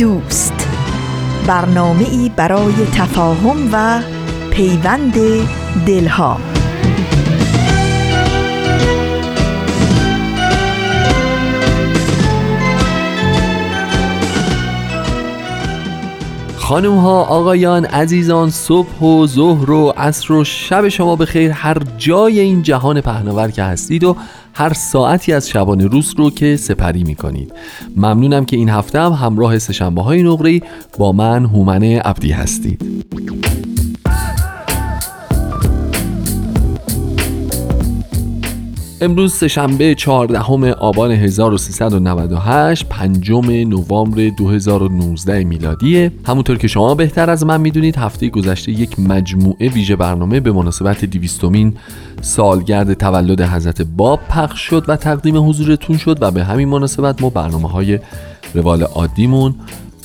دوست. برنامه ای برای تفاهم و پیوند دلها. خانم ها آقایان عزیزان صبح و ظهر و عصر و شب شما بخیر. هر جای این جهان پهناور که هستید و هر ساعتی از شبانه روز رو که سپری می کنید ممنونم که این هفته هم همراه سشنبه های نقری با من هومن عبدی هستید. امروز سهشنبه 14 آبان 1398 پنجم نوامبر 2019 میلادیه. همونطور که شما بهتر از من می‌دونید هفته گذشته یک مجموعه ویژه برنامه به مناسبت دیویستومین سالگرد تولد حضرت باب پخش شد و تقدیم حضورتون شد و به همین مناسبت ما برنامه های روال عادیمون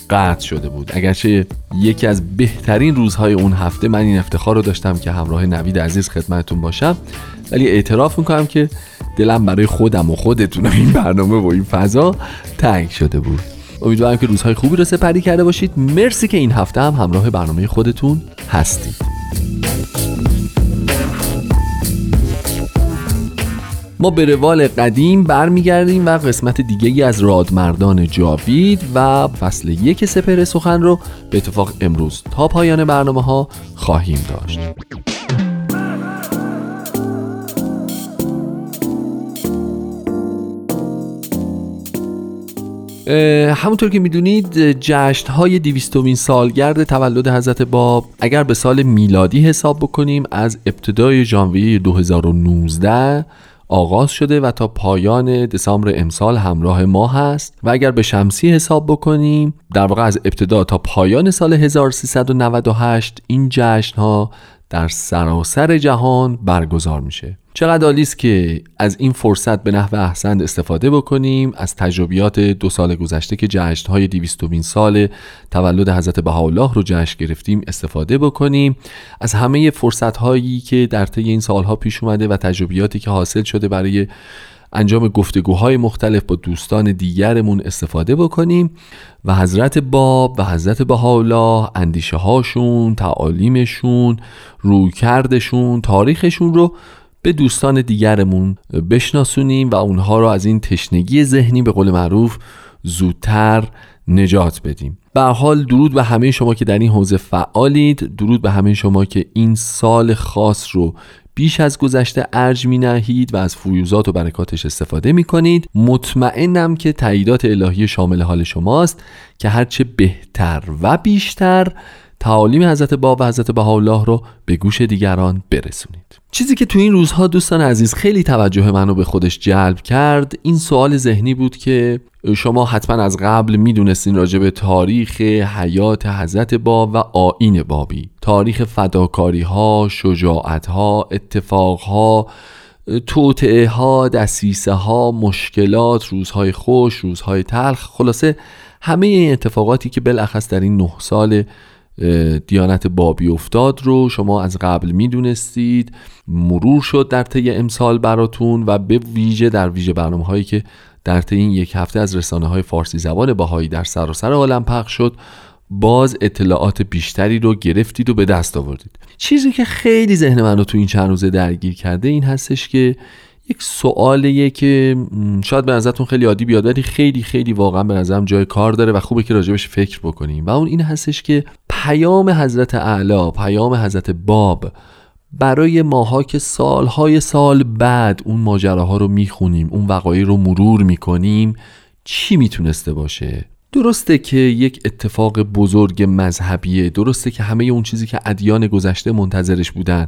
قطع شده بود. اگرچه یکی از بهترین روزهای اون هفته من این افتخار رو داشتم که همراه نوید عزیز خدمتتون باشم ولی اعتراف می‌کنم که دلم برای خودم و خودتون این برنامه و این فضا تنگ شده بود. امیدوارم که روزهای خوبی رو سپری کرده باشید. مرسی که این هفته هم همراه برنامه خودتون هستید. ما به روال قدیم برمیگردیم و قسمت دیگه ای از رادمردان جاوید و فصل یک سپر سخن رو به اتفاق امروز تا پایان برنامه ها خواهیم داشت. همونطور که می‌دونید جشن های دیویستومین سالگرد تولد حضرت باب اگر به سال میلادی حساب بکنیم از ابتدای ژانویه 2019 آغاز شده و تا پایان دسامبر امسال همراه ما هست و اگر به شمسی حساب بکنیم در واقع از ابتدا تا پایان سال 1398 این جشن ها در سراسر جهان برگزار میشه. چقدر عالی است که از این فرصت به نحو احسن استفاده بکنیم. از تجربیات دو سال گذشته که جشن های دیویستوین سال تولد حضرت بهاءالله رو جشن گرفتیم استفاده بکنیم. از همه فرصت هایی که در طی این سالها پیش اومده و تجربیاتی که حاصل شده برای انجام گفتگوهای مختلف با دوستان دیگرمون استفاده بکنیم و حضرت باب و حضرت بهاءالله اندیشه هاشون تعالیمشون رویکردشون تاریخشون رو به دوستان دیگرمون بشناسونیم و اونها رو از این تشنگی ذهنی به قول معروف زودتر نجات بدیم. به حال درود به همه شما که در این حوزه فعالید. درود به همه شما که این سال خاص رو بیش از گذشته ارج می نهید و از فیوزات و برکاتش استفاده می کنید مطمئنم که تاییدات الهی شامل حال شماست که هرچه بهتر و بیشتر تعالیم حضرت باب و حضرت بهاءالله رو به گوش دیگران برسونید. چیزی که تو این روزها دوستان عزیز خیلی توجه منو به خودش جلب کرد این سوال ذهنی بود که شما حتما از قبل می‌دونستین راجع به تاریخ حیات حضرت باب و آین بابی. تاریخ فداکاری ها شجاعت ها اتفاق ها توطعه ها دسیسه ها مشکلات روزهای خوش روزهای تلخ خلاصه همه این اتفاقاتی که بالاخص در این نه سال دیانت بابی افتاد رو شما از قبل می‌دونستید. مرور شد در طی امسال براتون و به ویژه در ویژه برنامه هایی که در طی این یک هفته از رسانه های فارسی زبان باهایی در سراسر عالم پخش شد باز اطلاعات بیشتری رو گرفتید و به دست آوردید. چیزی که خیلی ذهن من رو تو این چند روزه درگیر کرده این هستش که یک سوالیه که شاید به نظرتون خیلی عادی بیاد ولی خیلی خیلی واقعا به نظرم جای کار داره و خوبه که راجبش فکر بکنیم. و اون این هستش که پیام حضرت اعلی پیام حضرت باب برای ماها که سالهای سال بعد اون ماجراها رو می‌خونیم اون وقایع رو مرور می‌کنیم چی می‌تونسته باشه؟ درسته که یک اتفاق بزرگ مذهبیه درسته که همه اون چیزی که ادیان گذشته منتظرش بودن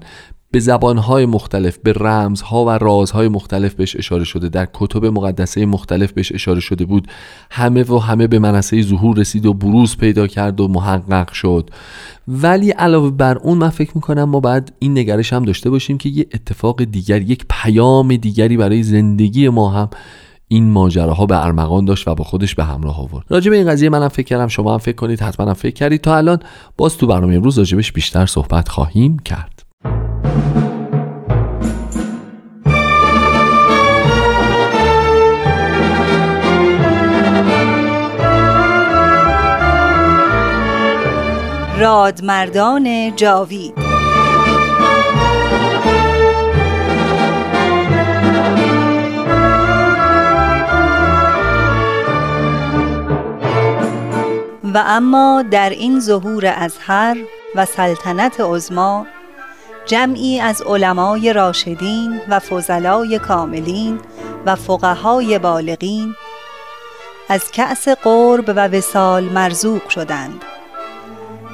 به زبانهای مختلف به رمزها و رازهای مختلف بهش اشاره شده. در کتب مقدسه مختلف بهش اشاره شده بود. همه و همه به منصه ظهور رسید و بروز پیدا کرد و محقق شد. ولی علاوه بر اون من فکر می‌کنم ما باید این نگرش هم داشته باشیم که یه اتفاق دیگر یک پیام دیگری برای زندگی ما هم این ماجراها به ارمغان داشت و با خودش به همراه آورد. راجع به این قضیه منم فکر کردم شما هم فکر کنید حتما هم فکر کردید. تا الان باز تو برنامه امروز راجبش بیشتر صحبت خواهیم کرد. رادمردان جاوید. و اما در این ظهور ازهر و سلطنت عزما جمعی از علمای راشدین و فضلای کاملین و فقهای بالغین از کأس قرب و وسال مرزوق شدند.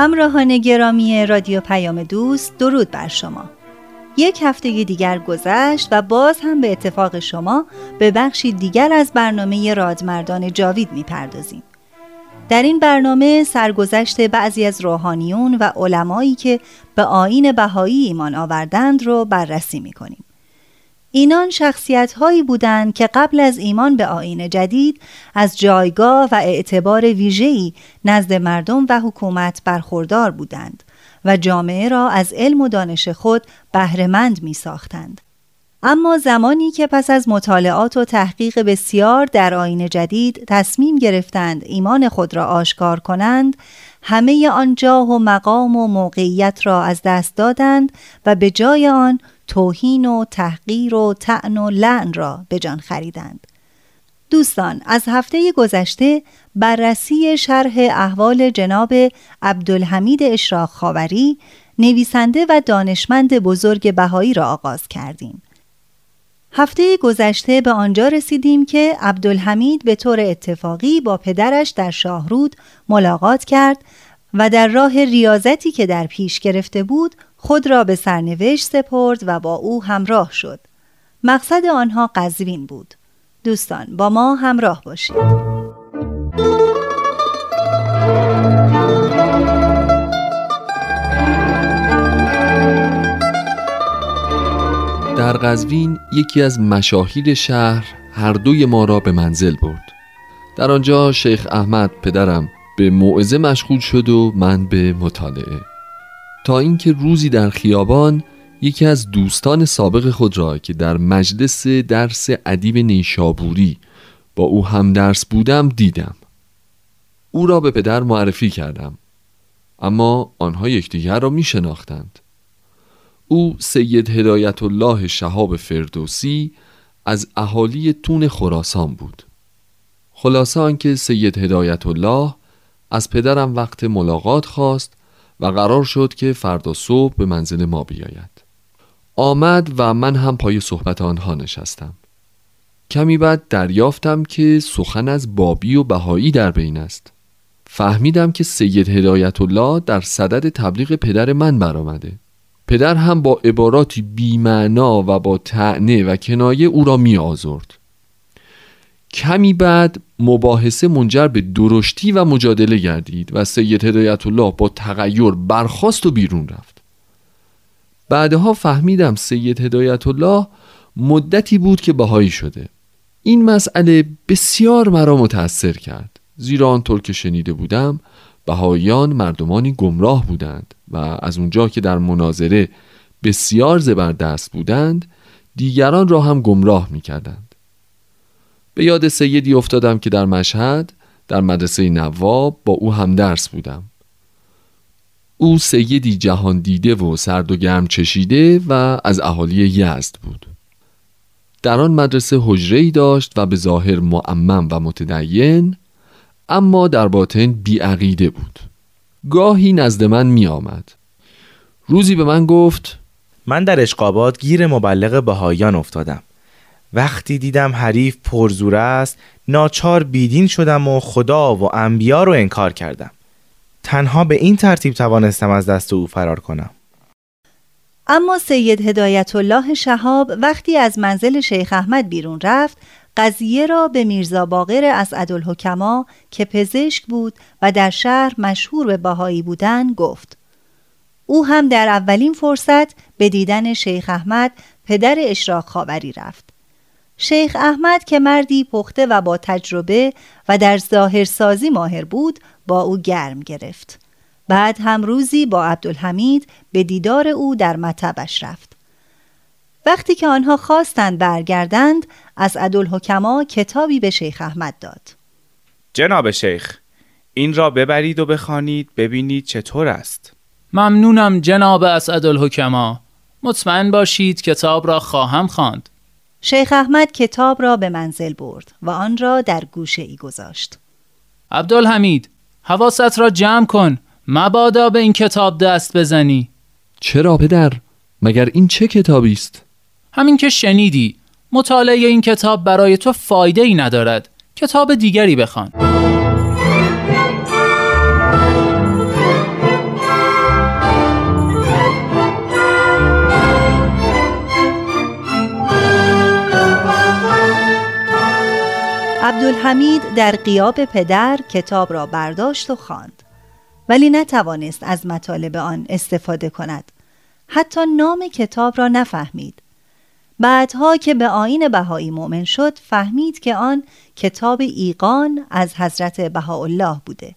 همراهان گرامی رادیو پیام دوست درود بر شما. یک هفته دیگر گذشت و باز هم به اتفاق شما به بخشی دیگر از برنامه رادمردان جاوید می‌پردازیم. در این برنامه سرگذشت بعضی از روحانیون و علمایی که به آین بهایی ایمان آوردند رو بررسی می‌کنیم. اینان شخصیت هایی بودند که قبل از ایمان به آین جدید از جایگاه و اعتبار ویژه‌ای نزد مردم و حکومت برخوردار بودند و جامعه را از علم و دانش خود بهرهمند می ساختند. اما زمانی که پس از مطالعات و تحقیق بسیار در آین جدید تصمیم گرفتند ایمان خود را آشکار کنند همه آن جاه و مقام و موقعیت را از دست دادند و به جای آن توهین و تحقیر و تعن و لعن را به جان خریدند. دوستان از هفته گذشته بررسی شرح احوال جناب عبدالحمید اشراق خاوری نویسنده و دانشمند بزرگ بهایی را آغاز کردیم. هفته گذشته به آنجا رسیدیم که عبدالحمید به طور اتفاقی با پدرش در شاهرود ملاقات کرد و در راه ریاضتی که در پیش گرفته بود خود را به سرنوشت سپرد و با او همراه شد. مقصد آنها قزوین بود. دوستان با ما همراه باشید. در قزوین یکی از مشاهیر شهر هر دوی ما را به منزل برد. در آنجا شیخ احمد پدرم به موعظه مشغول شد و من به مطالعه. تا اینکه روزی در خیابان یکی از دوستان سابق خود را که در مجلس درس ادیب نیشابوری با او هم درس بودم دیدم. او را به پدر معرفی کردم اما آنها یکدیگر را می شناختند او سید هدایت الله شهاب فردوسی از اهالی تون خراسان بود. خلاصه آنکه سید هدایت الله از پدرم وقت ملاقات خواست و قرار شد که فردا صبح به منزل ما بیاید. آمد و من هم پای صحبت آنها نشستم. کمی بعد دریافتم که سخن از بابی و بهایی در بین است. فهمیدم که سید هدایت الله در صدد تبلیغ پدر من برآمده. پدر هم با عباراتی بیمعنا و با تعنه و کنایه او را می آزرد کمی بعد مباحثه منجر به درشتی و مجادله گردید و سید هدایت الله با تغییر برخواست و بیرون رفت. بعدها فهمیدم سید هدایت الله مدتی بود که بهایی شده. این مسئله بسیار مرا متأثر کرد. زیرا آنطور که شنیده بودم بهاییان مردمانی گمراه بودند و از اونجا که در مناظره بسیار زبردست بودند دیگران را هم گمراه می کردند به یاد سیدی افتادم که در مشهد در مدرسه نواب با او هم درس بودم. او سیدی جهان دیده و سرد و گرم چشیده و از اهالی یزد بود. در آن مدرسه حجره داشت و به ظاهر معمم و متدین اما در باطن بیعقیده بود. گاهی نزد من می آمد روزی به من گفت من در اشقابات گیر مبلغ بهایان افتادم. وقتی دیدم حریف پرزور است ناچار بیدین شدم و خدا و انبیا رو انکار کردم. تنها به این ترتیب توانستم از دست او فرار کنم. اما سید هدایت الله شهاب وقتی از منزل شیخ احمد بیرون رفت قضیه را به میرزا باقر از عدالحکما که پزشک بود و در شهر مشهور به باهایی بودن گفت. او هم در اولین فرصت به دیدن شیخ احمد پدر اشراق خاوری رفت. شیخ احمد که مردی پخته و با تجربه و در ظاهرسازی ماهر بود با او گرم گرفت. بعد هم روزی با عبدالحمید به دیدار او در مطبش رفت. وقتی که آنها خواستند برگردند از عدالحکما کتابی به شیخ احمد داد. جناب شیخ این را ببرید و بخوانید ببینید چطور است. ممنونم جناب اسعدالحکما مطمئن باشید کتاب را خواهم خواند. شیخ احمد کتاب را به منزل برد و آن را در گوشه ای گذاشت. عبدالحمید حواست را جمع کن. مبادا به این کتاب دست بزنی. چرا پدر؟ مگر این چه کتابی است؟ همین که شنیدی. مطالعه این کتاب برای تو فایده ای ندارد. کتاب دیگری بخوان. عبدالحمید در قیاب پدر کتاب را برداشت و خواند. ولی نتوانست از مطالب آن استفاده کند. حتی نام کتاب را نفهمید. بعدها که به آین بهایی مؤمن شد فهمید که آن کتاب ایقان از حضرت بهاءالله بوده.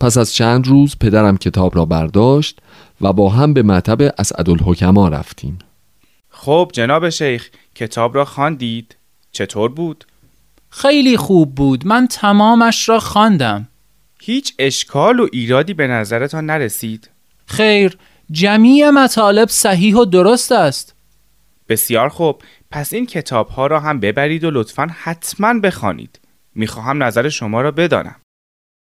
پس از چند روز پدرم کتاب را برداشت و با هم به مطب اسعدالحکما رفتیم. خب جناب شیخ کتاب را خواندید؟ چطور بود؟ خیلی خوب بود. من تمامش را خواندم. هیچ اشکال و ایرادی به نظرتان نرسید؟ خیر جمیع مطالب صحیح و درست است. بسیار خوب. پس این کتاب ها را هم ببرید و لطفا حتما بخوانید. می‌خواهم نظر شما را بدانم.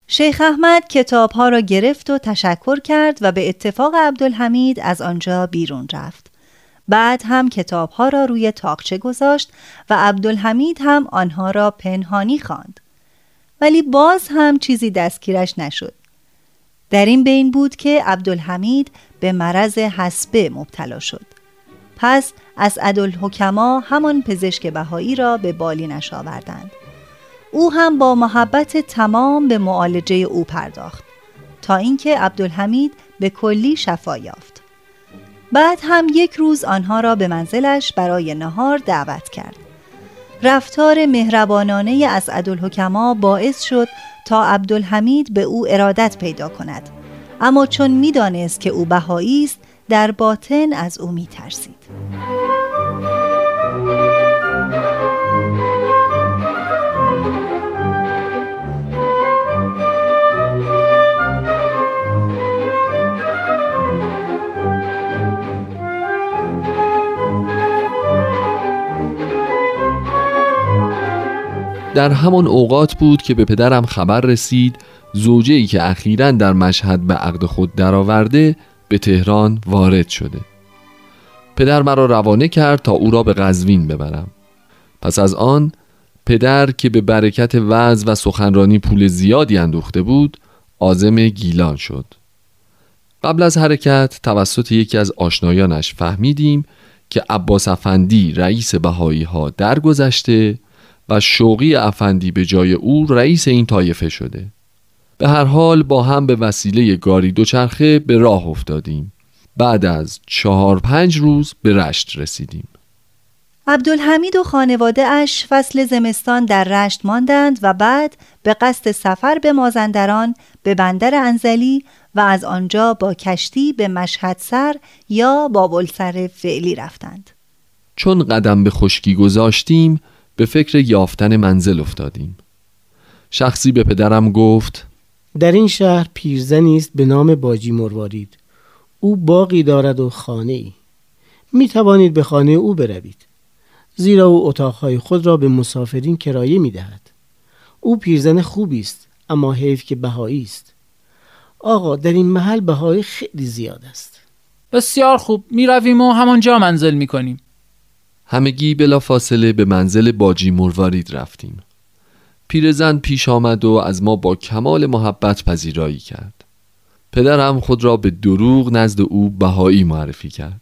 شیخ احمد کتاب ها را گرفت و تشکر کرد و به اتفاق عبدالحمید از آنجا بیرون رفت. بعد هم کتاب ها را روی تاقچه گذاشت و عبدالحمید هم آنها را پنهانی خواند. ولی باز هم چیزی دستگیرش نشد. در این بین بود که عبدالحمید به مرض حسبه مبتلا شد. پس از عدالحکما همان پزشک بهایی را به بالینش آوردند. او هم با محبت تمام به معالجه او پرداخت تا اینکه عبدالحمید به کلی شفا یافت. بعد هم یک روز آنها را به منزلش برای نهار دعوت کرد. رفتار مهربانانه از عدالحکما باعث شد تا عبدالحمید به او ارادت پیدا کند اما چون می‌دانست که او بهایی است در باطن از او میترسید. در همان اوقات بود که به پدرم خبر رسید زوجه ای که اخیرا در مشهد به عقد خود درآورده به تهران وارد شده. پدر مرا روانه کرد تا او را به قزوین ببرم. پس از آن پدر که به برکت وعظ و سخنرانی پول زیادی اندوخته بود آزم گیلان شد. قبل از حرکت توسط یکی از آشنایانش فهمیدیم که عباس افندی رئیس بهایی ها درگذشته و شوقی افندی به جای او رئیس این طایفه شده. به هر حال با هم به وسیله گاری دوچرخه به راه افتادیم. بعد از چهار پنج روز به رشت رسیدیم. عبدالحمید و خانواده اش فصل زمستان در رشت ماندند و بعد به قصد سفر به مازندران به بندر انزلی و از آنجا با کشتی به مشهد سر یا بابلسر فعلی رفتند. چون قدم به خشکی گذاشتیم به فکر یافتن منزل افتادیم. شخصی به پدرم گفت در این شهر پیرزنی است به نام باجی مروارید. او باقی دارد و خانه ای می توانید به خانه او بروید. زیرا او اتاقهای خود را به مسافرین کرایه می دهد. او پیرزن خوبی است اما حیف که بهایی است. آقا در این محل بهایی خیلی زیاد است. بسیار خوب. می رویم و همانجا منزل می کنیم. همگی بلا فاصله به منزل باجی مروارید رفتیم. پیرزن پیش آمد و از ما با کمال محبت پذیرایی کرد. پدرم خود را به دروغ نزد او بهایی معرفی کرد.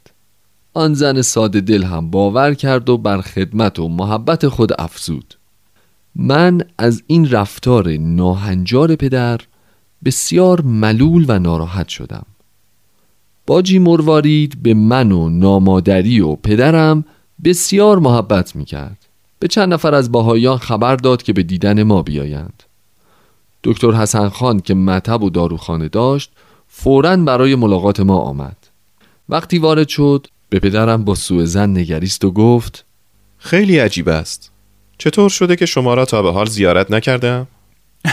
آن زن ساده دل هم باور کرد و بر خدمت و محبت خود افزود. من از این رفتار ناهنجار پدر بسیار ملول و ناراحت شدم. باجی مروارید به من و نامادری و پدرم بسیار محبت می کرد به چند نفر از باهایان خبر داد که به دیدن ما بیایند. دکتر حسن خان که مطب و داروخانه داشت فورا برای ملاقات ما آمد. وقتی وارد شد به پدرم با سوء زن نگریست و گفت خیلی عجیب است. چطور شده که شما را تا به حال زیارت نکردم؟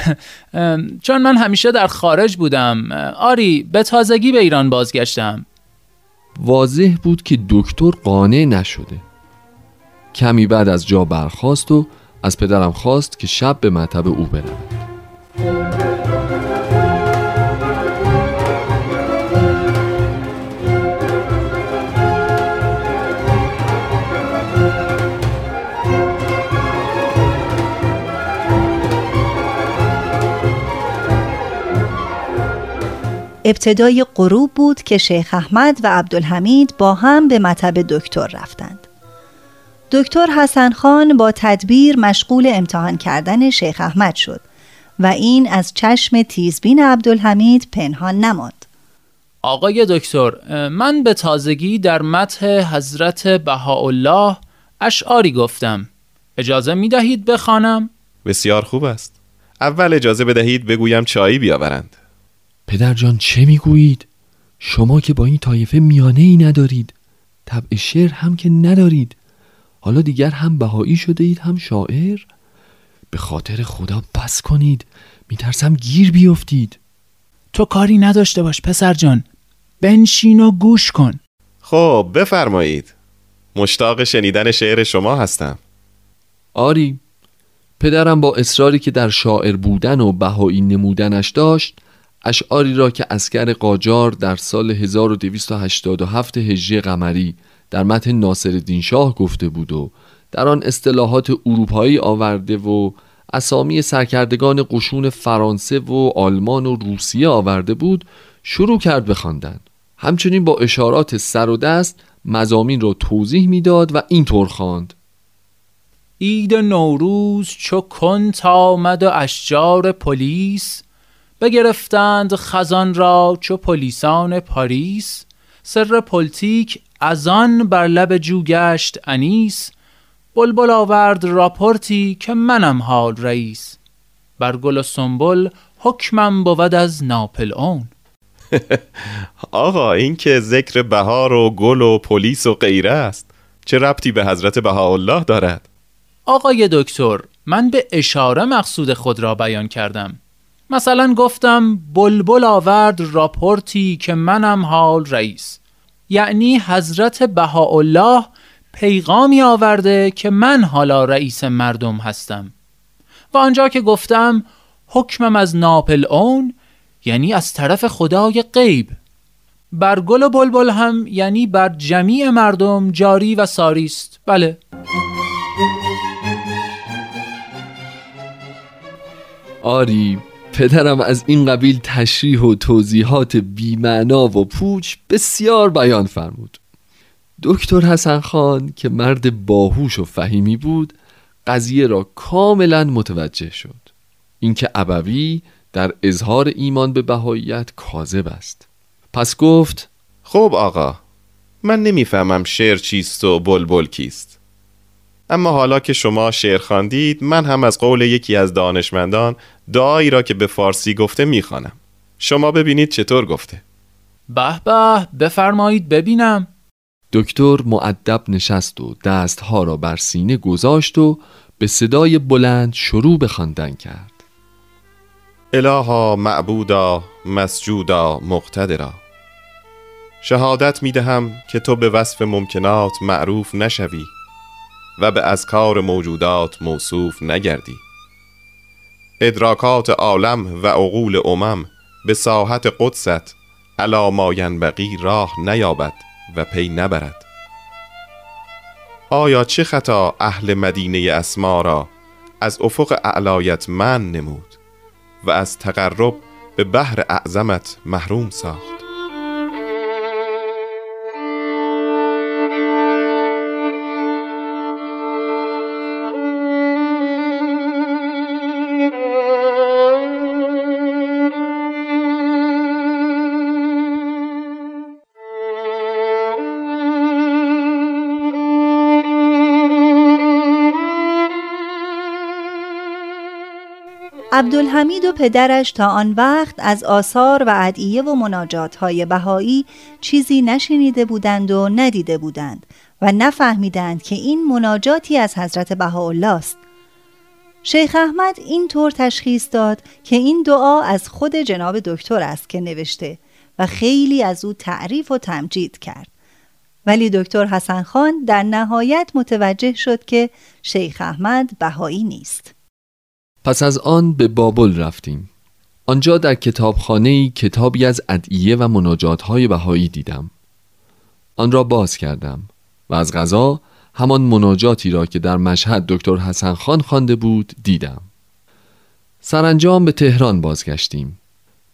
چون من همیشه در خارج بودم. آری به تازگی به ایران بازگشتم. واضح بود که دکتر قانع نشده. کمی بعد از جا برخاست و از پدرم خواست که شب به مطب او برود ابتدای غروب بود که شیخ احمد و عبدالحمید با هم به مطب دکتر رفتند. دکتر حسن خان با تدبیر مشغول امتحان کردن شیخ احمد شد و این از چشم تیزبین عبدالحمید پنهان نماند. آقای دکتر من به تازگی در متح حضرت بهاءالله اشعاری گفتم اجازه می دهید بخوانم؟ بسیار خوب است. اول اجازه بدهید بگویم چایی بیاورند. پدر جان چه می‌گویید؟ شما که با این طایفه میانه ای ندارید طبع شعر هم که ندارید حالا دیگر هم بهایی شده اید هم شاعر؟ به خاطر خدا بس کنید. میترسم گیر بیفتید. تو کاری نداشته باش پسر جان. بنشین و گوش کن. خب بفرمایید. مشتاق شنیدن شعر شما هستم. آری. پدرم با اصراری که در شاعر بودن و بهایی نمودنش داشت اشعاری را که اسکر قاجار در سال 1287 هجری قمری در متن ناصر شاه گفته بود و در آن اصطلاحات اروپایی آورده و اسامی سرکردگان قشون فرانسه و آلمان و روسیه آورده بود شروع کرد به خواندن همچنین با اشارات سر و دست مزامین را توضیح می‌داد و اینطور خواند. عید نوروز چو کنت آمد و اشجار پلیس بگرفتند خزان را چو پلیسان پاریس. سر پلتیک از آن بر لب جو گشت انیس بلبل آورد راپورتی که منم حال رئیس بر گل و سنبل حکمم بود از ناپلئون آقا این که ذکر بهار و گل و پلیس و غیره است. چه ربطی به حضرت بهاءالله دارد؟ آقای دکتر من به اشاره مقصود خود را بیان کردم مثلا گفتم بلبل آورد راپورتی که منم حال رئیس یعنی حضرت بهاءالله پیغامی آورده که من حالا رئیس مردم هستم. و آنجا که گفتم حکمم از ناپل اون یعنی از طرف خدای غیب. بر گل و بلبل هم یعنی بر جمیع مردم جاری و ساری است. بله. آری پدرم از این قبیل تشریح و توضیحات بیمعنا و پوچ بسیار بیان فرمود. دکتر حسن خان که مرد باهوش و فهیمی بود قضیه را کاملا متوجه شد. اینکه ابوی در اظهار ایمان به بهاییت کاذب است. پس گفت خب آقا من نمی‌فهمم شعر چیست و بلبل کیست. اما حالا که شما شعر خواندید من هم از قول یکی از دانشمندان دعایی را که به فارسی گفته می‌خوانم. شما ببینید چطور گفته. به به بفرمایید ببینم. دکتر معدب نشست و دستها را بر سینه گذاشت و به صدای بلند شروع به خواندن کرد. الها معبودا مسجودا مقتدرا. شهادت می دهم که تو به وصف ممکنات معروف نشوی. و به اذکار موجودات موصوف نگردی. ادراکات عالم و عقول امم به ساحت قدست علا ما ینبغی راه نیابد و پی نبرد. آیا چه خطا اهل مدینه اسما را از افق اعلایت من نمود و از تقرب به بحر اعظمت محروم ساخت؟ عبدالحمید و پدرش تا آن وقت از آثار و ادعیه و مناجات های بهایی چیزی نشنیده بودند و ندیده بودند و نفهمیدند که این مناجاتی از حضرت بهاءالله است. شیخ احمد این طور تشخیص داد که این دعا از خود جناب دکتر است که نوشته و خیلی از او تعریف و تمجید کرد. ولی دکتر حسن خان در نهایت متوجه شد که شیخ احمد بهایی نیست. پس از آن به بابل رفتیم. آنجا در کتابخانه کتابی از ادعیه و مناجات های بهایی دیدم. آن را باز کردم و از غذا همان مناجاتی را که در مشهد دکتر حسن خان خوانده بود دیدم. سرانجام به تهران بازگشتیم.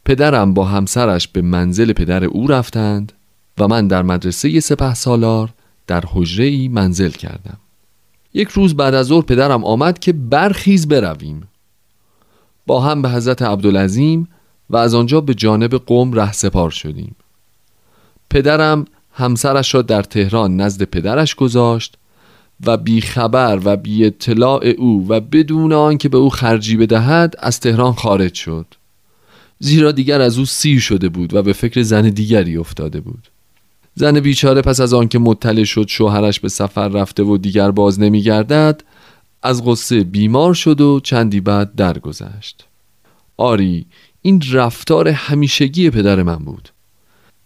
پدرم با همسرش به منزل پدر او رفتند و من در مدرسه سپه سالار در حجره ای منزل کردم. یک روز بعد از ظهر پدرم آمد که برخیز برویم. با هم به حضرت عبدالعظیم و از آنجا به جانب قوم ره سپار شدیم. پدرم همسرش را در تهران نزد پدرش گذاشت و بی خبر و بی اطلاع او و بدون آنکه به او خرجی بدهد از تهران خارج شد. زیرا دیگر از او سیر شده بود و به فکر زن دیگری افتاده بود. زن بیچاره پس از آنکه مطلع شد شوهرش به سفر رفته و دیگر باز نمیگردد از غصه بیمار شد و چندی بعد درگذشت. آری این رفتار همیشگی پدر من بود.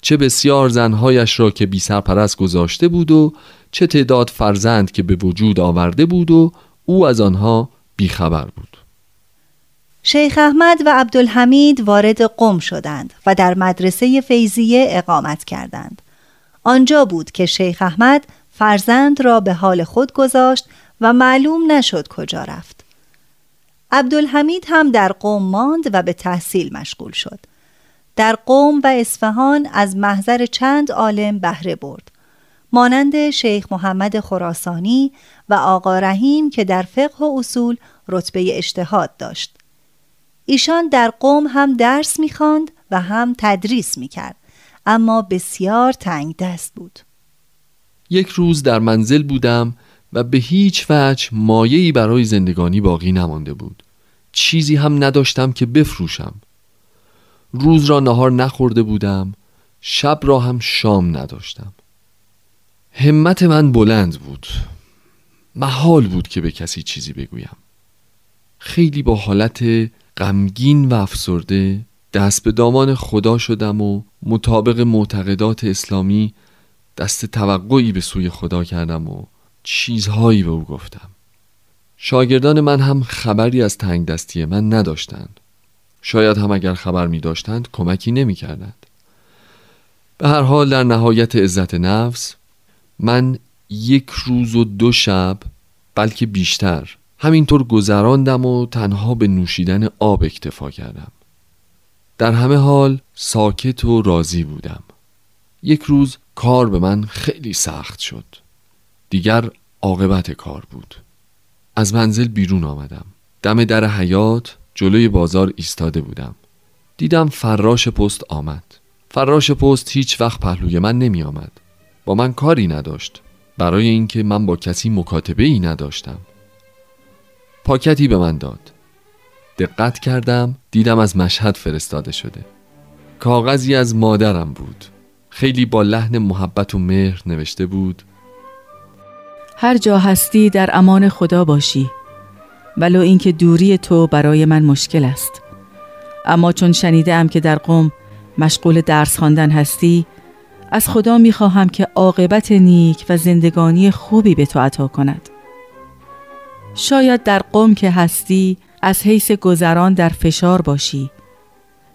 چه بسیار زنهایش را که بی سرپرست گذاشته بود و چه تعداد فرزند که به وجود آورده بود و او از آنها بیخبر بود. شیخ احمد و عبدالحمید وارد قم شدند و در مدرسه فیزیه اقامت کردند. آنجا بود که شیخ احمد فرزند را به حال خود گذاشت و معلوم نشد کجا رفت. عبدالحمید هم در قوم ماند و به تحصیل مشغول شد. در قوم و اصفهان از محضر چند عالم بهره برد. مانند شیخ محمد خراسانی و آقا رحیم که در فقه و اصول رتبه اجتهاد داشت. ایشان در قوم هم درس می‌خواند و هم تدریس می‌کرد اما بسیار تنگ دست بود. یک روز در منزل بودم و به هیچ وجه مایهی برای زندگانی باقی نمانده بود. چیزی هم نداشتم که بفروشم. روز را نهار نخورده بودم شب را هم شام نداشتم. همت من بلند بود. محال بود که به کسی چیزی بگویم. خیلی با حالت غمگین و افسرده دست به دامان خدا شدم و مطابق معتقدات اسلامی دست توقعی به سوی خدا کردم و چیزهایی به او گفتم. شاگردان من هم خبری از تنگ دستی من نداشتند. شاید هم اگر خبر می داشتند کمکی نمی کردند. به هر حال در نهایت عزت نفس من یک روز و دو شب بلکه بیشتر همینطور گذراندم و تنها به نوشیدن آب اکتفا کردم. در همه حال ساکت و راضی بودم. یک روز کار به من خیلی سخت شد. دیگر عاقبت کار بود. از منزل بیرون آمدم. دم در حیات جلوی بازار ایستاده بودم. دیدم فراش پست آمد. فراش پست هیچ وقت پهلوی من نمی آمد. با من کاری نداشت. برای اینکه من با کسی مکاتبه ای نداشتم. پاکتی به من داد. دقت کردم دیدم از مشهد فرستاده شده. کاغذی از مادرم بود. خیلی با لحن محبت و مهر نوشته بود. هر جا هستی در امان خدا باشی ولو اینکه دوری تو برای من مشکل است. اما چون شنیدم که در قم مشغول درس خواندن هستی از خدا می خواهم که عاقبت نیک و زندگانی خوبی به تو عطا کند. شاید در قم که هستی از حیث گذران در فشار باشی.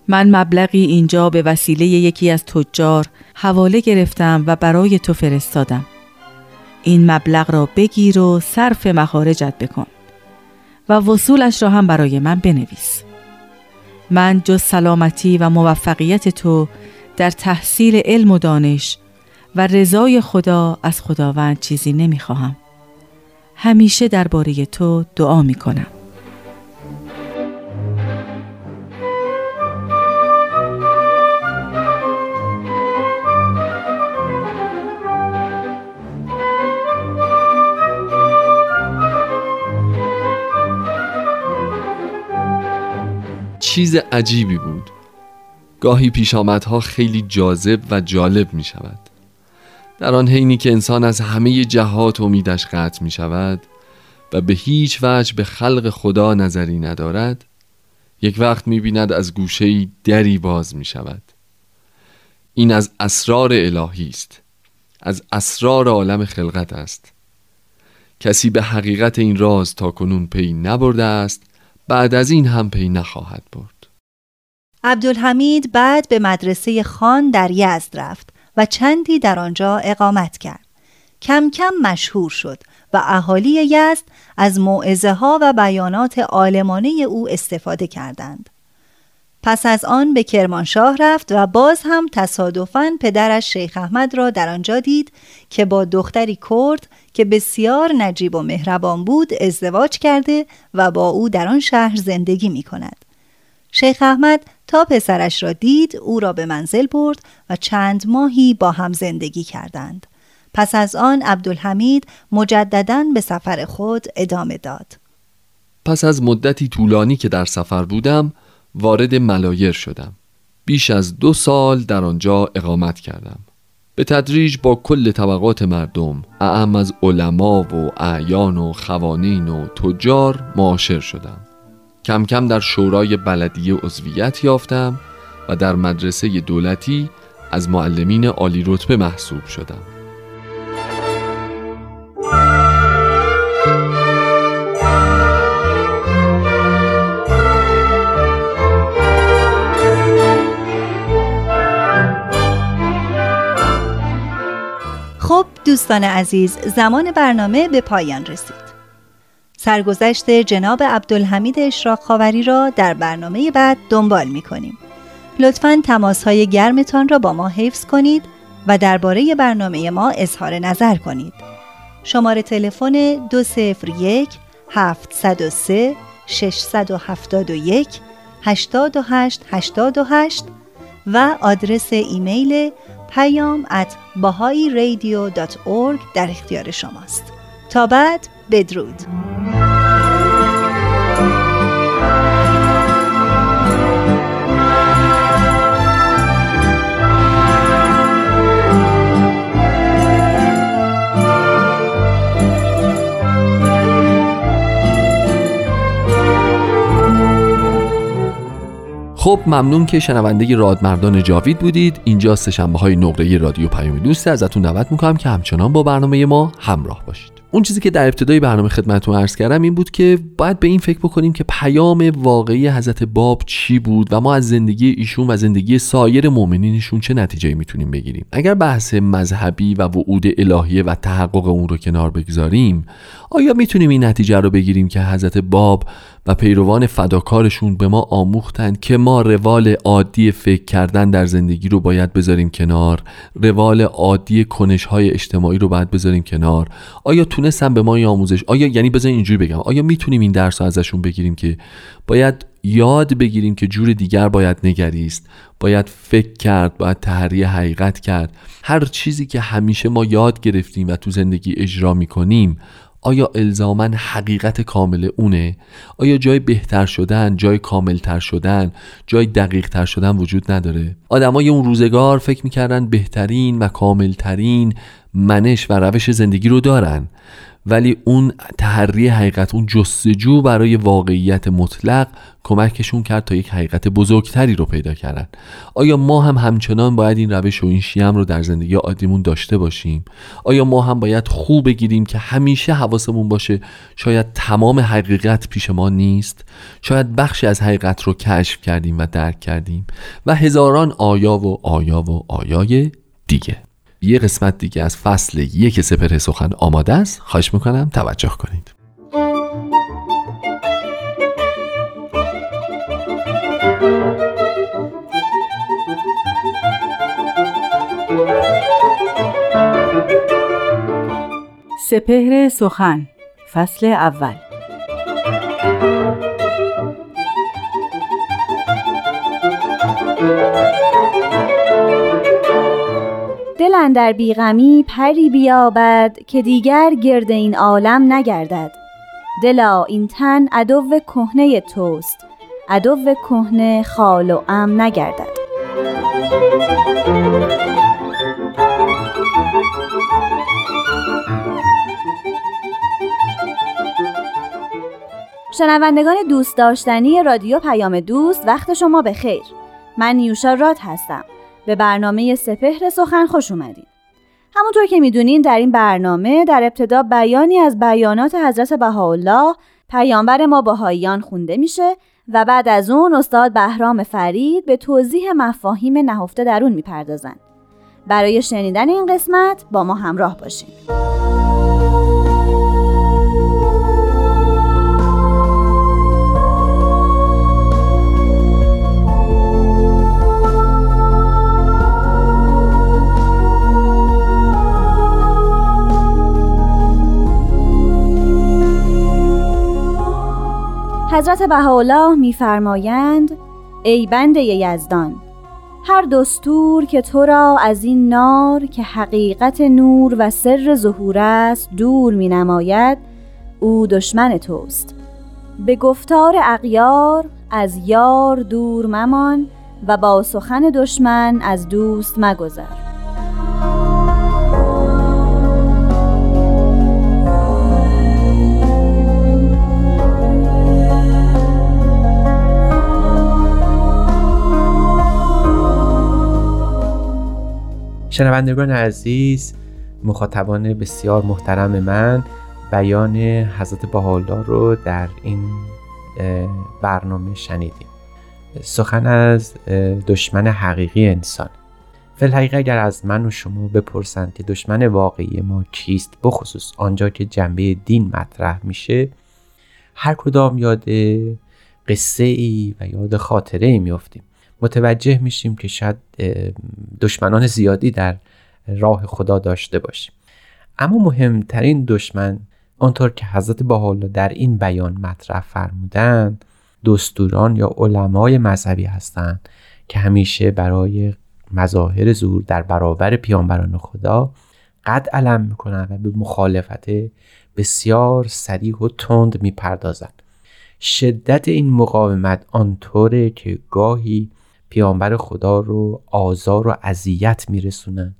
من مبلغی اینجا به وسیله یکی از تجار حواله گرفتم و برای تو فرستادم. این مبلغ را بگیر و صرف مخارجت بکن و وصولش را هم برای من بنویس من جز سلامتی و موفقیت تو در تحصیل علم و دانش و رضای خدا از خداوند چیزی نمی‌خواهم. همیشه درباره تو دعا می چیز عجیبی بود. گاهی پیشامدها خیلی جاذب و جالب می شود. در آن حینی که انسان از همه جهات امیدش قطع می شود و به هیچ وجه به خلق خدا نظری ندارد یک وقت می بیند از گوشه دری باز می شود. این از اسرار الهی است. از اسرار عالم خلقت است. کسی به حقیقت این راز تا کنون پی نبرده است بعد از این هم پی نخواهد برد. عبدالحمید بعد به مدرسه خان در یزد رفت و چندی در آنجا اقامت کرد. کم کم مشهور شد و اهالی یزد از معزه ها و بیانات عالمانه او استفاده کردند. پس از آن به کرمانشاه رفت و باز هم تصادفاً پدرش شیخ احمد را در آنجا دید که با دختری کرد که بسیار نجیب و مهربان بود ازدواج کرده و با او در آن شهر زندگی می کند. شیخ احمد تا پسرش را دید او را به منزل برد و چند ماهی با هم زندگی کردند. پس از آن عبدالحمید مجددا به سفر خود ادامه داد. پس از مدتی طولانی که در سفر بودم وارد ملایر شدم. بیش از دو سال در آنجا اقامت کردم. به تدریج با کل طبقات مردم اعم از علما و اعیان و خوانین و تجار معاشر شدم. کم کم در شورای بلدیه عضویت یافتم و در مدرسه دولتی از معلمین عالی رتبه محسوب شدم. دوستان عزیز زمان برنامه به پایان رسید. سرگذشت جناب عبدالحمید اشراق خاوری را در برنامه بعد دنبال می کنیم لطفا تماس های گرمتان را با ما حفظ کنید و درباره برنامه ما اظهار نظر کنید. شماره تلفن 201 703 671 828 828 و آدرس ایمیل پیام bahai در اختیار شماست. تا بعد بدرود. خب ممنون که شنونده رادمردان جاوید بودید. اینجا سهشنبه های نقره رادیو پیام دوست ازتون دعوت می‌کنم که همچنان با برنامه ما همراه باشید. اون چیزی که در ابتدای برنامه خدمتتون عرض کردم این بود که باید به این فکر بکنیم که پیام واقعی حضرت باب چی بود و ما از زندگی ایشون و زندگی سایر مؤمنینشون چه نتیجه می‌تونیم بگیریم. اگر بحث مذهبی و وعود الهیه و تحقق اون رو کنار بگذاریم آیا می‌تونیم این نتیجه رو بگیریم که حضرت باب و پیروان فداکارشون به ما آموختند که ما روال عادی فکر کردن در زندگی رو باید بذاریم کنار روال عادی کنش های اجتماعی رو باید بذاریم کنار؟ آیا تونستن به ما آموزش آیا یعنی بذارین اینجوری بگم آیا می‌تونیم این درس رو ازشون بگیریم که باید یاد بگیریم که جور دیگر باید نگریست باید فکر کرد باید تحریه حقیقت کرد هر چیزی که همیشه ما یاد گرفتیم و تو زندگی اجرا می‌کنیم آیا الزاما حقیقت کامل اونه؟ آیا جای بهتر شدن، جای کاملتر شدن، جای دقیقتر شدن وجود نداره؟ آدمای اون روزگار فکر می‌کردن بهترین و کاملترین منش و روش زندگی رو دارن. ولی اون تحری حقیقت اون جستجو برای واقعیت مطلق کمکشون کرد تا یک حقیقت بزرگتری رو پیدا کردن. آیا ما هم همچنان باید این روش و این شیم رو در زندگی عادیمون داشته باشیم؟ آیا ما هم باید خوب بگیریم که همیشه حواسمون باشه شاید تمام حقیقت پیش ما نیست؟ شاید بخشی از حقیقت رو کشف کردیم و درک کردیم و هزاران آیا و آیا و آیای دیگه. یه قسمت دیگه از فصل یک سپر سخن آماده است. خواهش می‌کنم توجه کنید. سپهر سخن فصل اول. دل اندر بیغمی پری بیابد که دیگر گرد این عالم نگردد. دلا این تن عدو کهنه توست عدو کهنه خال و ام نگردد. شنوندگان دوست داشتنی رادیو پیام دوست وقت شما به خیر من نیوشا راد هستم. به برنامه سپهر سخن خوش اومدین همونطور که می‌دونین در این برنامه در ابتدا بیانی از بیانات حضرت بهاءالله پیامبر ما بهاییان خونده میشه و بعد از اون استاد بهرام فرید به توضیح مفاهیم نهفته در اون می‌پردازن. برای شنیدن این قسمت با ما همراه باشین. حضرت بهاءالله میفرمایند ای بنده یزدان هر دستور که تو را از این نار که حقیقت نور و سر ظهور است دور می نماید او دشمن توست. به گفتار اغیار از یار دور ممان و با سخن دشمن از دوست مگذر. شنوندگان عزیز مخاطبان بسیار محترم من بیان حضرت بهاءالله رو در این برنامه شنیدیم. سخن از دشمن حقیقی انسان. فلحقیقه اگر از من و شما بپرسند که دشمن واقعی ما کیست بخصوص آنجا که جنبه دین مطرح میشه هر کدام یاد قصه ای و یاد خاطره ای میافتیم. متوجه میشیم که شاید دشمنان زیادی در راه خدا داشته باشیم. اما مهمترین دشمن آنطور که حضرت بحالا در این بیان مطرح فرمودن دستوران یا علمای مذهبی هستند که همیشه برای مظاهر زور در برابر پیانبران خدا قد علم می‌کنن و به مخالفت بسیار سریح و تند می‌پردازند. شدت این مقاومت آنطوره که گاهی پیامبر خدا رو آزار و اذیت میرسونن.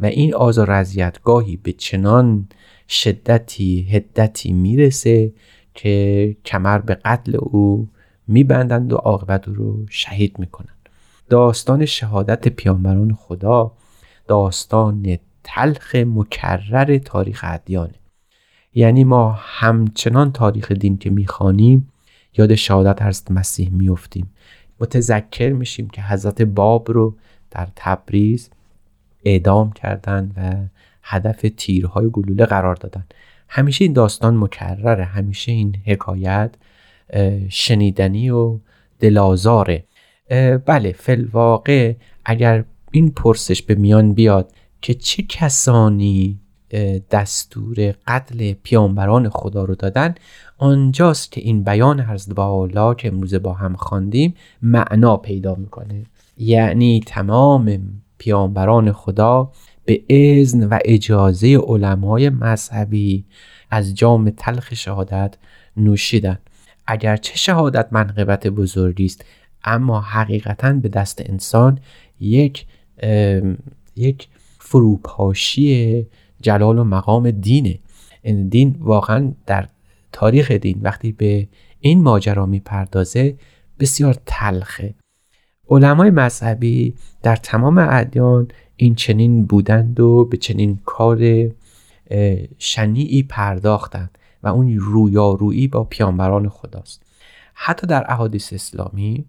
و این آزار و اذیت گاهی به چنان شدتی هدتی می‌رسه که کمر به قتل او میبندند و عاقبت او رو شهید می‌کنند. داستان شهادت پیامبران خدا داستان تلخ مکرر تاریخ ادیانه. یعنی ما همچنان تاریخ دین که می‌خوانیم یاد شهادت حضرت مسیح میفتیم متذکر میشیم که حضرت باب رو در تبریز اعدام کردن و هدف تیرهای گلوله قرار دادن. همیشه این داستان مکرره همیشه این حکایت شنیدنی و دلازاره بله فلواقع اگر این پرسش به میان بیاد که چه کسانی دستور قتل پیامبران خدا رو دادن. آنجاست که این بیان حضرت بالا که امروز با هم خواندیم معنا پیدا می‌کنه. یعنی تمام پیامبران خدا به اذن و اجازه علمای مذهبی از جام تلخ شهادت نوشیدن. اگرچه شهادت منقبت بزرگی است اما حقیقتا به دست انسان یک یک فروپاشی جلال و مقام دینه. دین واقعا در تاریخ دین وقتی به این ماجرا می‌پردازه بسیار تلخه. علمای مذهبی در تمام ادیان این چنین بودند و به چنین کار شنیعی پرداختند و اون رویارویی با پیانبران خداست. حتی در احادیث اسلامی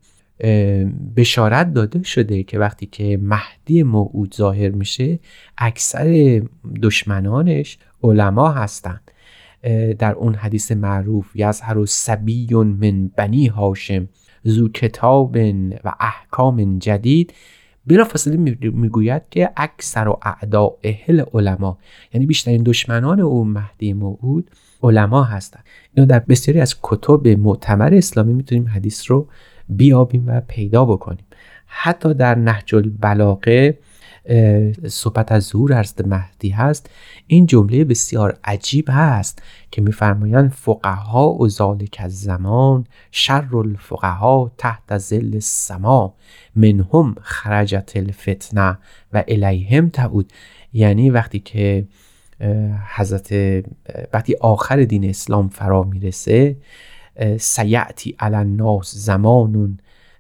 بشارت داده شده که وقتی که مهدی موعود ظاهر میشه اکثر دشمنانش علما هستند در اون حدیث معروف یظهر سبی من بنی هاشم زو کتاب و احکام جدید. بلا فاصله می‌گوید که اکثر و اعداء اهل علما یعنی بیشترین دشمنان او مهدی موعود علما هستند اینو در بسیاری از کتب معتبر اسلامی می‌تونیم حدیث رو بیابیم و پیدا بکنیم. حتی در نهج البلاغه صحبت از ظهور حضرت مهدی هست. این جمله بسیار عجیب هست که میفرمایند فقها و ذالک از زمان شر الفقها تحت زل السما منهم خرجت الفتنه و الیهم تعود. یعنی وقتی که حضرت وقتی آخر دین اسلام فرا می‌رسه سیعتی علی الناس زمانون.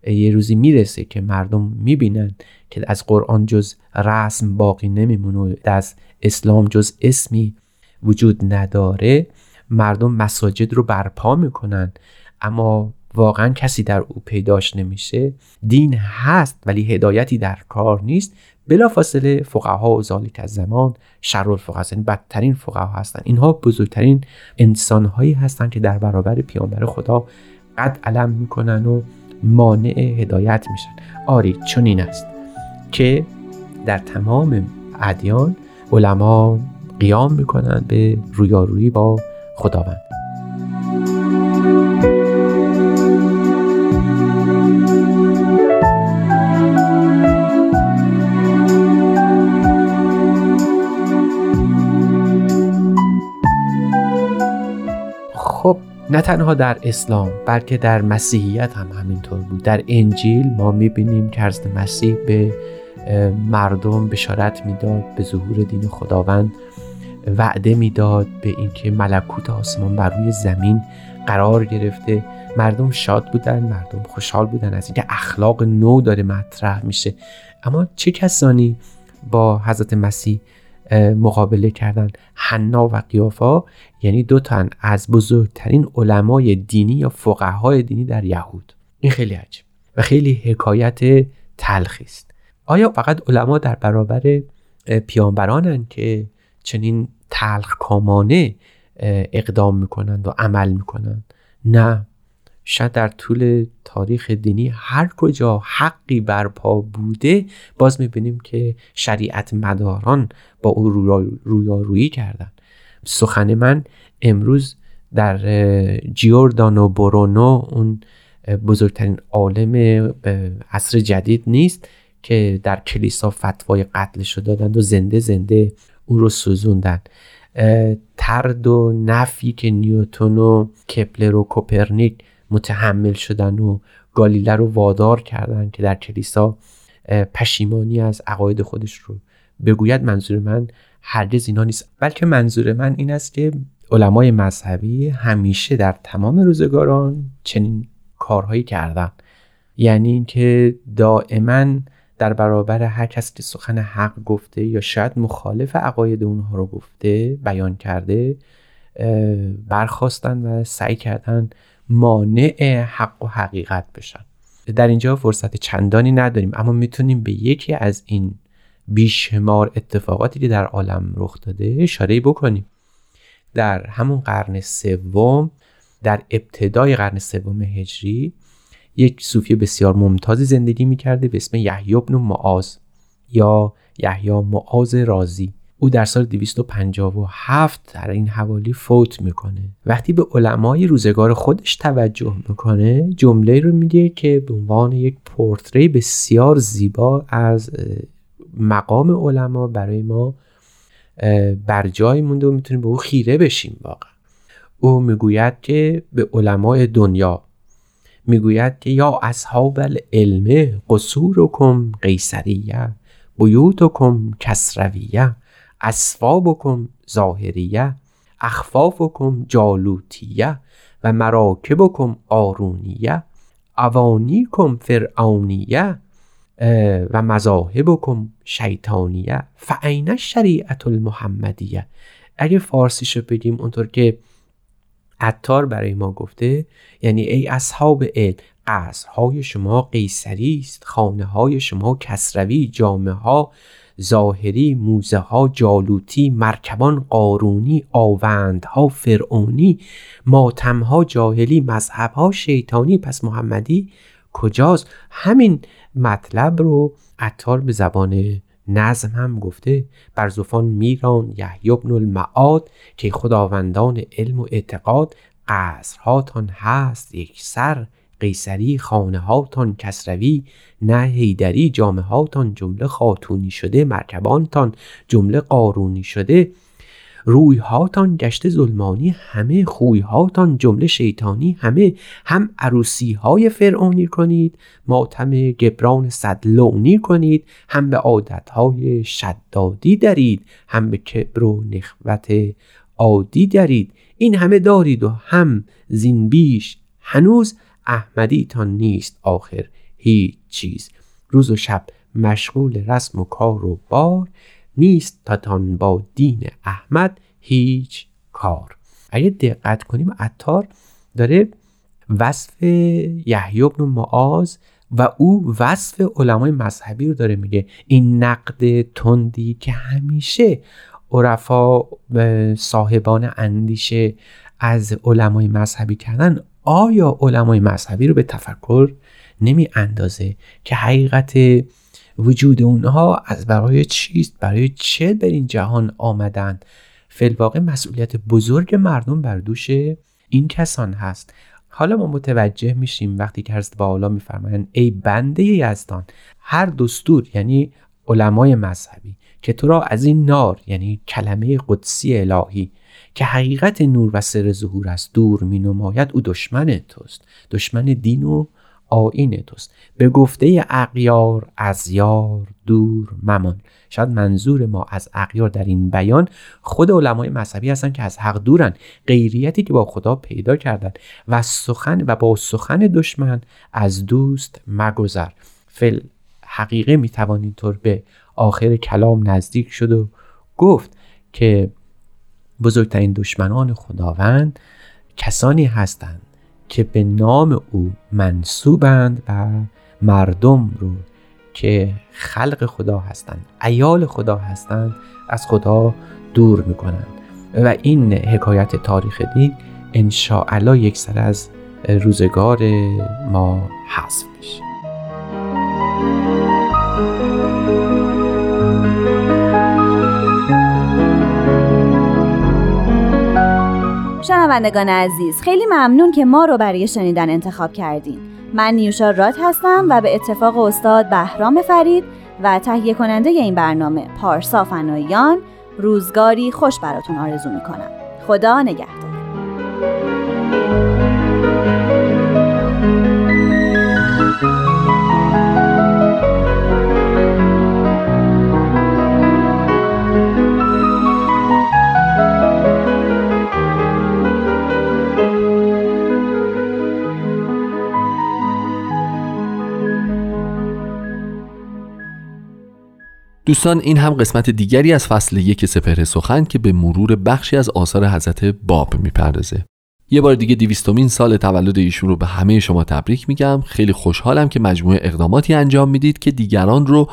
یه روزی می‌رسه که مردم می‌بینن که از قرآن جز رسم باقی نمیمونه از اسلام جز اسمی وجود نداره. مردم مساجد رو برپا می‌کنن. اما واقعا کسی در او پیداش نمیشه. دین هست ولی هدایتی در کار نیست. بلافاصله فقها و ذالک از زمان شر الفقها یعنی بدترین فقها هستن. اینها بزرگترین انسانهایی هستند که در برابر پیامبر خدا قد علم می‌کنن و مانع هدایت میشن. آری چون این است که در تمام ادیان علما قیام می‌کنن به رویارویی با خداوند. نه تنها در اسلام بلکه در مسیحیت هم همینطور بود. در انجیل ما می‌بینیم که حضرت مسیح به مردم بشارت می‌داد به ظهور دین خداوند وعده می‌داد به اینکه ملکوت آسمان بر روی زمین قرار گرفته. مردم شاد بودن مردم خوشحال بودن از اینکه اخلاق نو داره مطرح میشه. اما چه کسانی با حضرت مسیح مقابله کردن حنا و قیافا یعنی دو تن از بزرگترین علمای دینی یا فقهای دینی در یهود. این خیلی عجیب و خیلی حکایت تلخی است. آیا فقط علما در برابر پیانبرانند که چنین تلخ کامانه اقدام می‌کنند و عمل می‌کنند؟ نه. شاید در طول تاریخ دینی هر کجا حقی برپا بوده باز می‌بینیم که شریعت مداران با او رویارویی کردن. سخن من امروز در جیوردانو برونو اون بزرگترین عالم عصر جدید نیست که در کلیسا فتوای قتلش رو دادند و زنده زنده او رو سوزوندن. ترد و نفی که نیوتون و کپلر و کوپرنیک متحمل شدن و گالیله رو وادار کردن که در کلیسا پشیمانی از عقاید خودش رو بگوید منظور من هرگز اینا نیست. بلکه منظور من این است که علمای مذهبی همیشه در تمام روزگاران چنین کارهایی کردن. یعنی اینکه دائما در برابر هر کس که سخن حق گفته یا شاید مخالف عقاید اونها رو گفته بیان کرده برخواستن و سعی کردن مانع حق و حقیقت بشن. در اینجا فرصت چندانی نداریم اما می‌تونیم به یکی از این بیشمار اتفاقاتی که در عالم رخ داده اشاره بکنیم. در همون قرن سوم در ابتدای قرن سوم هجری یک صوفی بسیار ممتازی زندگی می‌کرده به اسم یحیی بن معاذ یا یحیی معاذ رازی. او در سال 257 در این حوالی فوت می‌کنه. وقتی به علمای روزگار خودش توجه می‌کنه جمله رو میگه که به عنوان یک پورتری بسیار زیبا از مقام علما برای ما بر جای مونده و می‌تونیم به او خیره بشیم واقعا. او می‌گوید که به علمای دنیا می‌گوید که یا اصحاب العلم قصورکم قیصریه بیوتکم کسرویه اسفابکم ظاهریه اخفافکم جالوتیه و مراکبکم قارونیه اوانیکم فرعونیه و مذاهبکم شیطانیه فعین شریعت المحمدیه. اگه فارسیشو بگیم اونطور که عطار برای ما گفته یعنی ای اصحاب علم قصرهای شما قیصری است خانه های شما کسروی جامعه ها ظاهری موزه ها جالوتی مرکبان قارونی آوندها فرعونی ماتم ها جاهلی مذهب ها شیطانی. پس محمدی کجاست؟ همین مطلب رو عطار به زبان نظم هم گفته. بر زفان میران یحیی بن المعاد که خداوندان علم و اعتقاد قصرهاتان هست. یک سر قیصری خانه هاتان کسروی نه هیدری جامعه هاتان جمله خاتونی شده مرکبانتان جمله قارونی شده. روی هاتان گشته ظلمانی همه خوی هاتان جمله شیطانی همه هم عروسی های فرعونی کنید ماتم گبران صدلونی کنید هم به عادت های شدادی درید هم به کبر و نخوت عادی درید. این همه دارید و هم زین بیش هنوز احمدیتان نیست آخر هیچ چیز. روز و شب مشغول رسم و کار و بار نیست تاتان با دین احمد هیچ کار. اگه دقت کنیم عطار داره وصف یحیی بن معاذ و او وصف علمای مذهبی رو داره میگه. این نقد تندی که همیشه عرفا صاحبان اندیشه از علمای مذهبی کردن آیا علمای مذهبی رو به تفکر نمی اندازه که حقیقت وجود اونها از برای چیست؟ برای چه در این جهان آمدن؟ فلواقع مسئولیت بزرگ مردم بر دوش این کسان هست. حالا ما متوجه میشیم وقتی که حضرت بالا میفرمایند ای بنده یزدان هر دستور یعنی علمای مذهبی که تو را از این نار یعنی کلمه قدسی الهی که حقیقت نور و سر ظهور است دور می نماید او دشمن توست. دشمن دین و آین توست. به گفته اقیار از یار دور ممان. شاید منظور ما از اقیار در این بیان خود علمای مذهبی هستن که از حق دورن. غیریتی که با خدا پیدا کردن و سخن و با سخن دشمن از دوست مگذر. فل حقیقه می توان طور به آخر کلام نزدیک شد و گفت که بزرگترین دشمنان خداوند کسانی هستند که به نام او منصوبند و مردم رو که خلق خدا هستند ایال خدا هستند از خدا دور می‌کنند. و این حکایت تاریخ دین انشاءالله یک سر از روزگار ما حذف میشه. شنوندگان عزیز خیلی ممنون که ما رو برای شنیدن انتخاب کردین. من نیوشا رات هستم و به اتفاق استاد بهرام فرید و تهیه کننده این برنامه پارسا فنایان روزگاری خوش براتون آرزو می‌کنم. خدا نگهدار. دوستان این هم قسمت دیگری از فصل یک سپهر سخن که به مرور بخشی از آثار حضرت باب می‌پردازه. یه بار دیگه دیویستومین سال تولد ایشون رو به همه شما تبریک میگم. خیلی خوشحالم که مجموعه اقداماتی انجام می‌دید که دیگران رو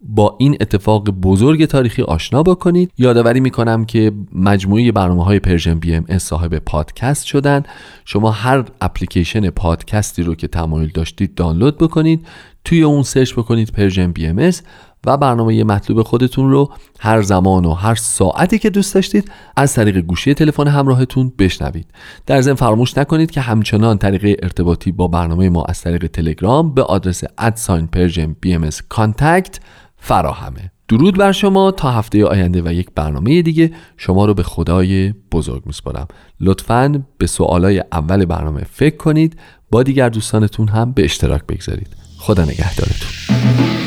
با این اتفاق بزرگ تاریخی آشنا بکنید. یادآوری می‌کنم که مجموعه برنامه های Persian BMS صاحب پادکست شدن. شما هر اپلیکیشن پادکستی رو که تمایل داشتید دانلود بکنید. توی اون search بکنید Persian BMS و برنامه مطلوب خودتون رو هر زمان و هر ساعتی که دوست داشتید از طریق گوشی تلفن همراهتون بشنوید. در ضمن فراموش نکنید که همچنان طریق ارتباطی با برنامه ما از طریق تلگرام به آدرس at sign Persian BMS contact فراهمه. درود بر شما. تا هفته آینده و یک برنامه دیگه شما رو به خدای بزرگ میسپارم. لطفا به سوالای اول برنامه فکر کنید. با دیگر دوستانتون هم به اشتراک بگذارید. خدا نگهدارتون.